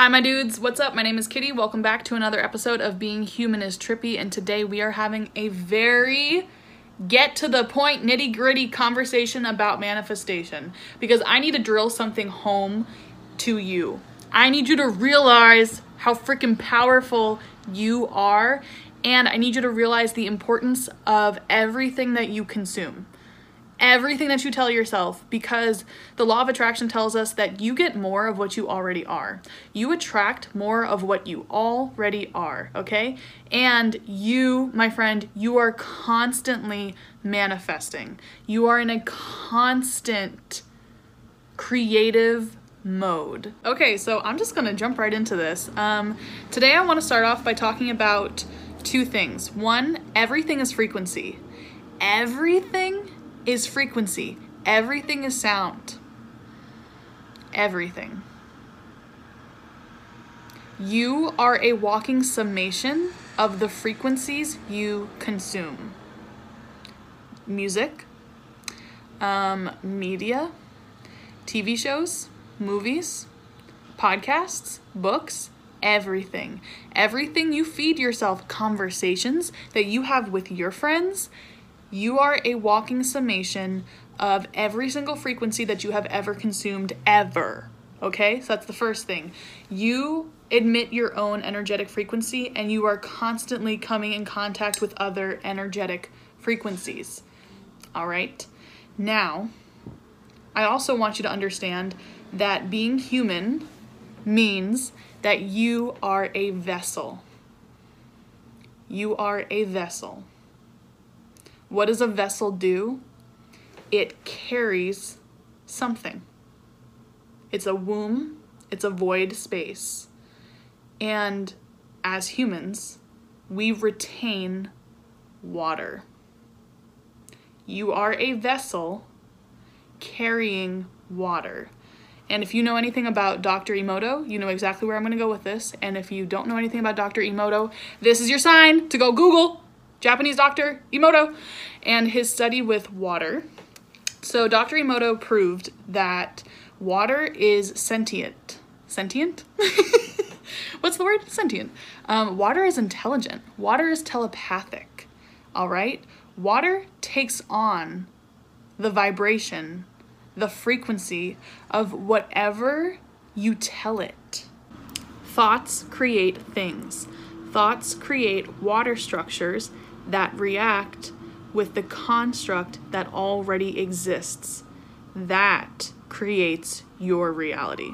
Hi, my dudes. What's up? My name is Kitty. Welcome back to another episode of Being Human is Trippy, and today we are having a very get to the point, nitty gritty conversation about manifestation because I need to drill something home to you. I need you to realize how freaking powerful you are, and I need you to realize the importance of everything that you consume everything that you tell yourself because the law of attraction tells us that you get more of what you already are. You attract more of what you already are, okay? And you, my friend, you are constantly manifesting. You are in a constant creative mode. Okay, so I'm just gonna jump right into this. Um, today I wanna start off by talking about two things. One, everything is frequency. Everything is frequency. Everything is sound. Everything. You are a walking summation of the frequencies you consume. Music, um, media, TV shows, movies, podcasts, books, everything. Everything you feed yourself, conversations that you have with your friends, you are a walking summation of every single frequency that you have ever consumed, ever. Okay, so that's the first thing. You admit your own energetic frequency and you are constantly coming in contact with other energetic frequencies. All right, now I also want you to understand that being human means that you are a vessel. You are a vessel. What does a vessel do? It carries something. It's a womb, it's a void space. And as humans, we retain water. You are a vessel carrying water. And if you know anything about Dr. Emoto, you know exactly where I'm going to go with this. And if you don't know anything about Dr. Emoto, this is your sign to go Google Japanese doctor Emoto and his study with water. So Dr. Emoto proved that water is sentient. Sentient? What's the word? Sentient. Um, water is intelligent. Water is telepathic. All right? Water takes on the vibration, the frequency of whatever you tell it. Thoughts create things. Thoughts create water structures that react with the construct that already exists. That creates your reality.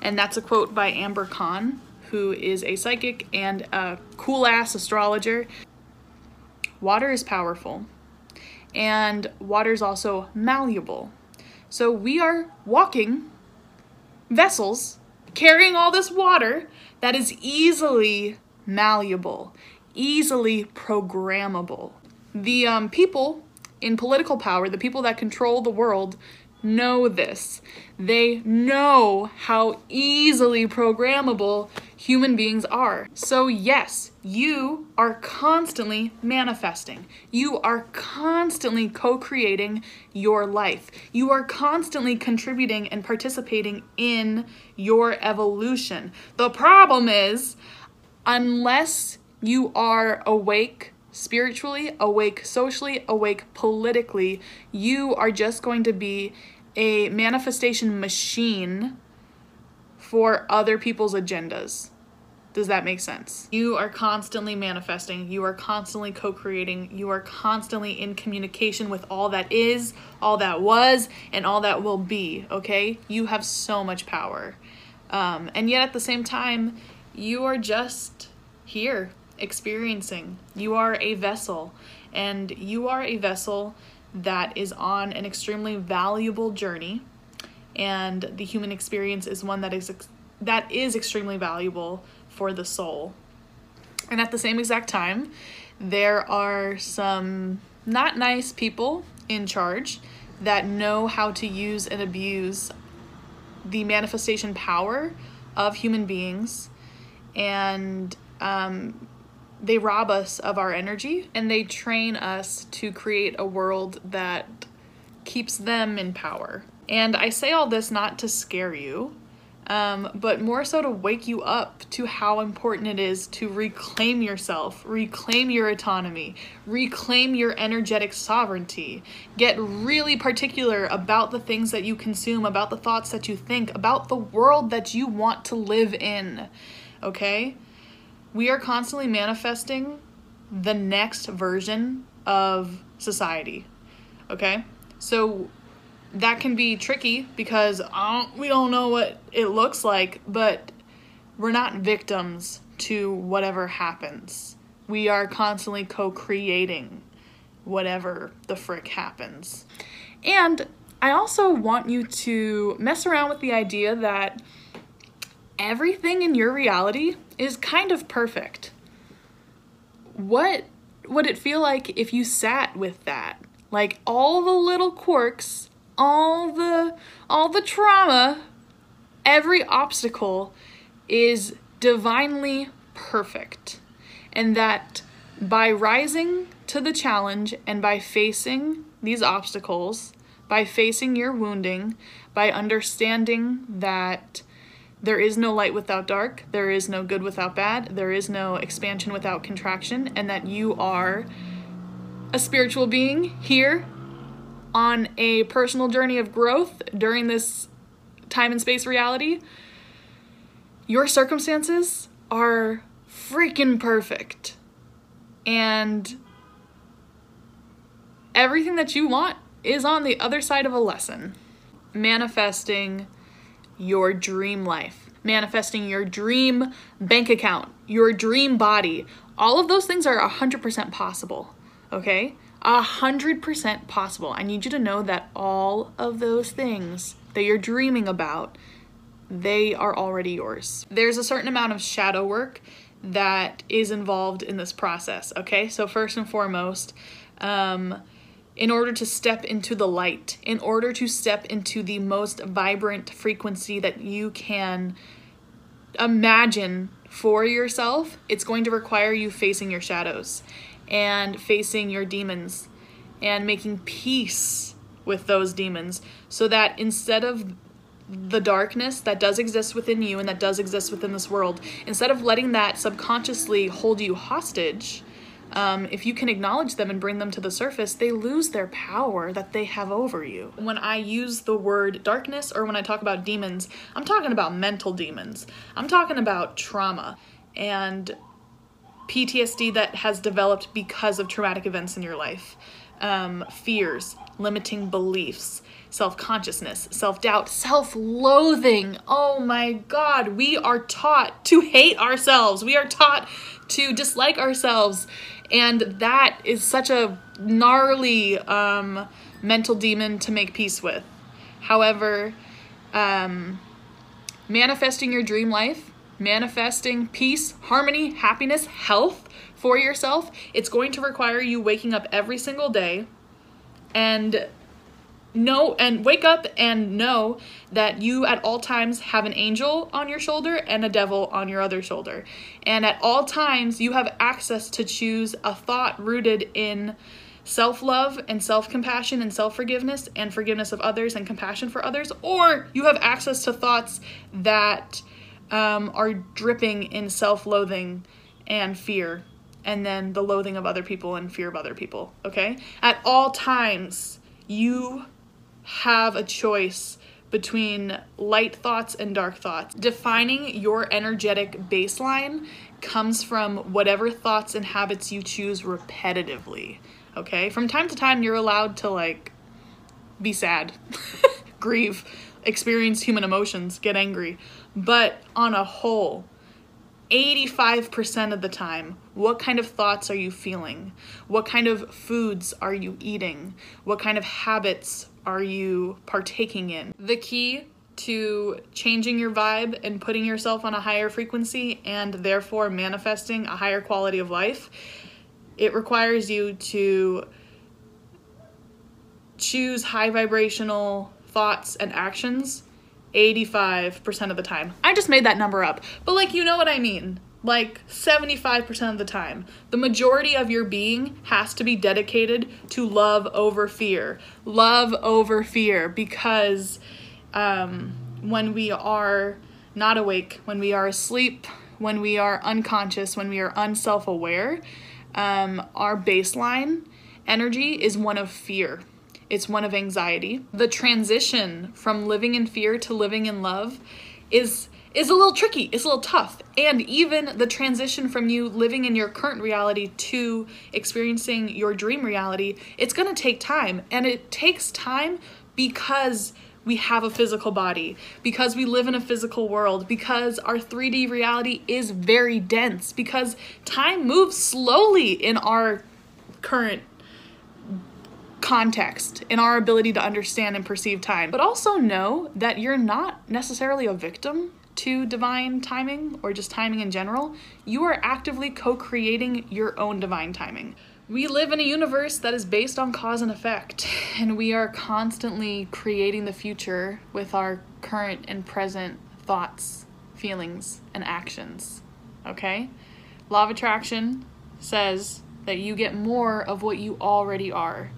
And that's a quote by Amber Khan, who is a psychic and a cool ass astrologer. Water is powerful, and water is also malleable. So we are walking vessels carrying all this water that is easily malleable easily programmable. The um, people in political power, the people that control the world, know this. They know how easily programmable human beings are. So, yes, you are constantly manifesting. You are constantly co creating your life. You are constantly contributing and participating in your evolution. The problem is, unless you are awake spiritually, awake socially, awake politically. You are just going to be a manifestation machine for other people's agendas. Does that make sense? You are constantly manifesting. You are constantly co creating. You are constantly in communication with all that is, all that was, and all that will be, okay? You have so much power. Um, and yet at the same time, you are just here experiencing. You are a vessel, and you are a vessel that is on an extremely valuable journey. And the human experience is one that is ex- that is extremely valuable for the soul. And at the same exact time, there are some not nice people in charge that know how to use and abuse the manifestation power of human beings and um, they rob us of our energy and they train us to create a world that keeps them in power. And I say all this not to scare you, um, but more so to wake you up to how important it is to reclaim yourself, reclaim your autonomy, reclaim your energetic sovereignty. Get really particular about the things that you consume, about the thoughts that you think, about the world that you want to live in. Okay? We are constantly manifesting the next version of society. Okay? So that can be tricky because we don't know what it looks like, but we're not victims to whatever happens. We are constantly co creating whatever the frick happens. And I also want you to mess around with the idea that everything in your reality is kind of perfect. What would it feel like if you sat with that? Like all the little quirks all the all the trauma, every obstacle is divinely perfect. And that by rising to the challenge and by facing these obstacles, by facing your wounding, by understanding that there is no light without dark, there is no good without bad, there is no expansion without contraction, and that you are a spiritual being here on a personal journey of growth during this time and space reality, your circumstances are freaking perfect. And everything that you want is on the other side of a lesson. Manifesting your dream life, manifesting your dream bank account, your dream body. All of those things are 100% possible, okay? a hundred percent possible. I need you to know that all of those things that you're dreaming about, they are already yours. There's a certain amount of shadow work that is involved in this process, okay? So, first and foremost, um, in order to step into the light, in order to step into the most vibrant frequency that you can imagine for yourself, it's going to require you facing your shadows and facing your demons and making peace with those demons so that instead of the darkness that does exist within you and that does exist within this world, instead of letting that subconsciously hold you hostage, um, if you can acknowledge them and bring them to the surface, they lose their power that they have over you. When I use the word darkness or when I talk about demons, I'm talking about mental demons. I'm talking about trauma. And PTSD that has developed because of traumatic events in your life, um, fears, limiting beliefs, self consciousness, self doubt, self loathing. Oh my God, we are taught to hate ourselves. We are taught to dislike ourselves. And that is such a gnarly um, mental demon to make peace with. However, um, manifesting your dream life manifesting peace, harmony, happiness, health for yourself, it's going to require you waking up every single day and know and wake up and know that you at all times have an angel on your shoulder and a devil on your other shoulder. And at all times you have access to choose a thought rooted in self love and self compassion and self forgiveness and forgiveness of others and compassion for others, or you have access to thoughts that um, are dripping in self loathing and fear, and then the loathing of other people and fear of other people, okay? At all times, you have a choice between light thoughts and dark thoughts. Defining your energetic baseline comes from whatever thoughts and habits you choose repetitively. Okay? From time to time, you're allowed to like be sad, grieve, experience human emotions, get angry. But on a whole, 85% of the time, what kind of thoughts are you feeling? What kind of foods are you eating? What kind of habits are you partaking in? The key to changing your vibe and putting yourself on a higher frequency and therefore manifesting a higher quality of life, it requires you to choose high vibrational thoughts and actions 85% of the time. I just made that number up. But like you know what I mean. Like 75% of the time. The majority of your being has to be dedicated to love over fear. Love over fear because um when we are not awake, when we are asleep, when we are unconscious, when we are unself aware, um, our baseline energy is one of fear. It's one of anxiety. The transition from living in fear to living in love is is a little tricky. It's a little tough. And even the transition from you living in your current reality to experiencing your dream reality, it's going to take time. And it takes time because we have a physical body, because we live in a physical world, because our 3D reality is very dense, because time moves slowly in our current context, in our ability to understand and perceive time. But also know that you're not necessarily a victim to divine timing or just timing in general. You are actively co creating your own divine timing. We live in a universe that is based on cause and effect, and we are constantly creating the future with our current and present thoughts, feelings, and actions. Okay? Law of attraction says that you get more of what you already are.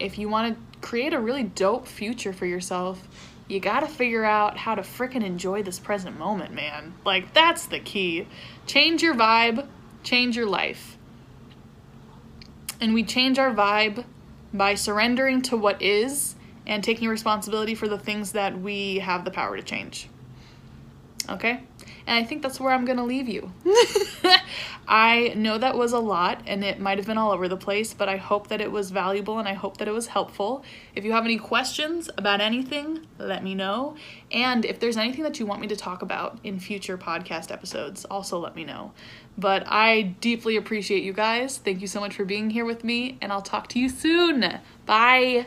If you want to create a really dope future for yourself, you gotta figure out how to fricking enjoy this present moment, man. Like, that's the key. Change your vibe, change your life. And we change our vibe by surrendering to what is and taking responsibility for the things that we have the power to change. Okay? And I think that's where I'm going to leave you. I know that was a lot and it might have been all over the place, but I hope that it was valuable and I hope that it was helpful. If you have any questions about anything, let me know. And if there's anything that you want me to talk about in future podcast episodes, also let me know. But I deeply appreciate you guys. Thank you so much for being here with me, and I'll talk to you soon. Bye.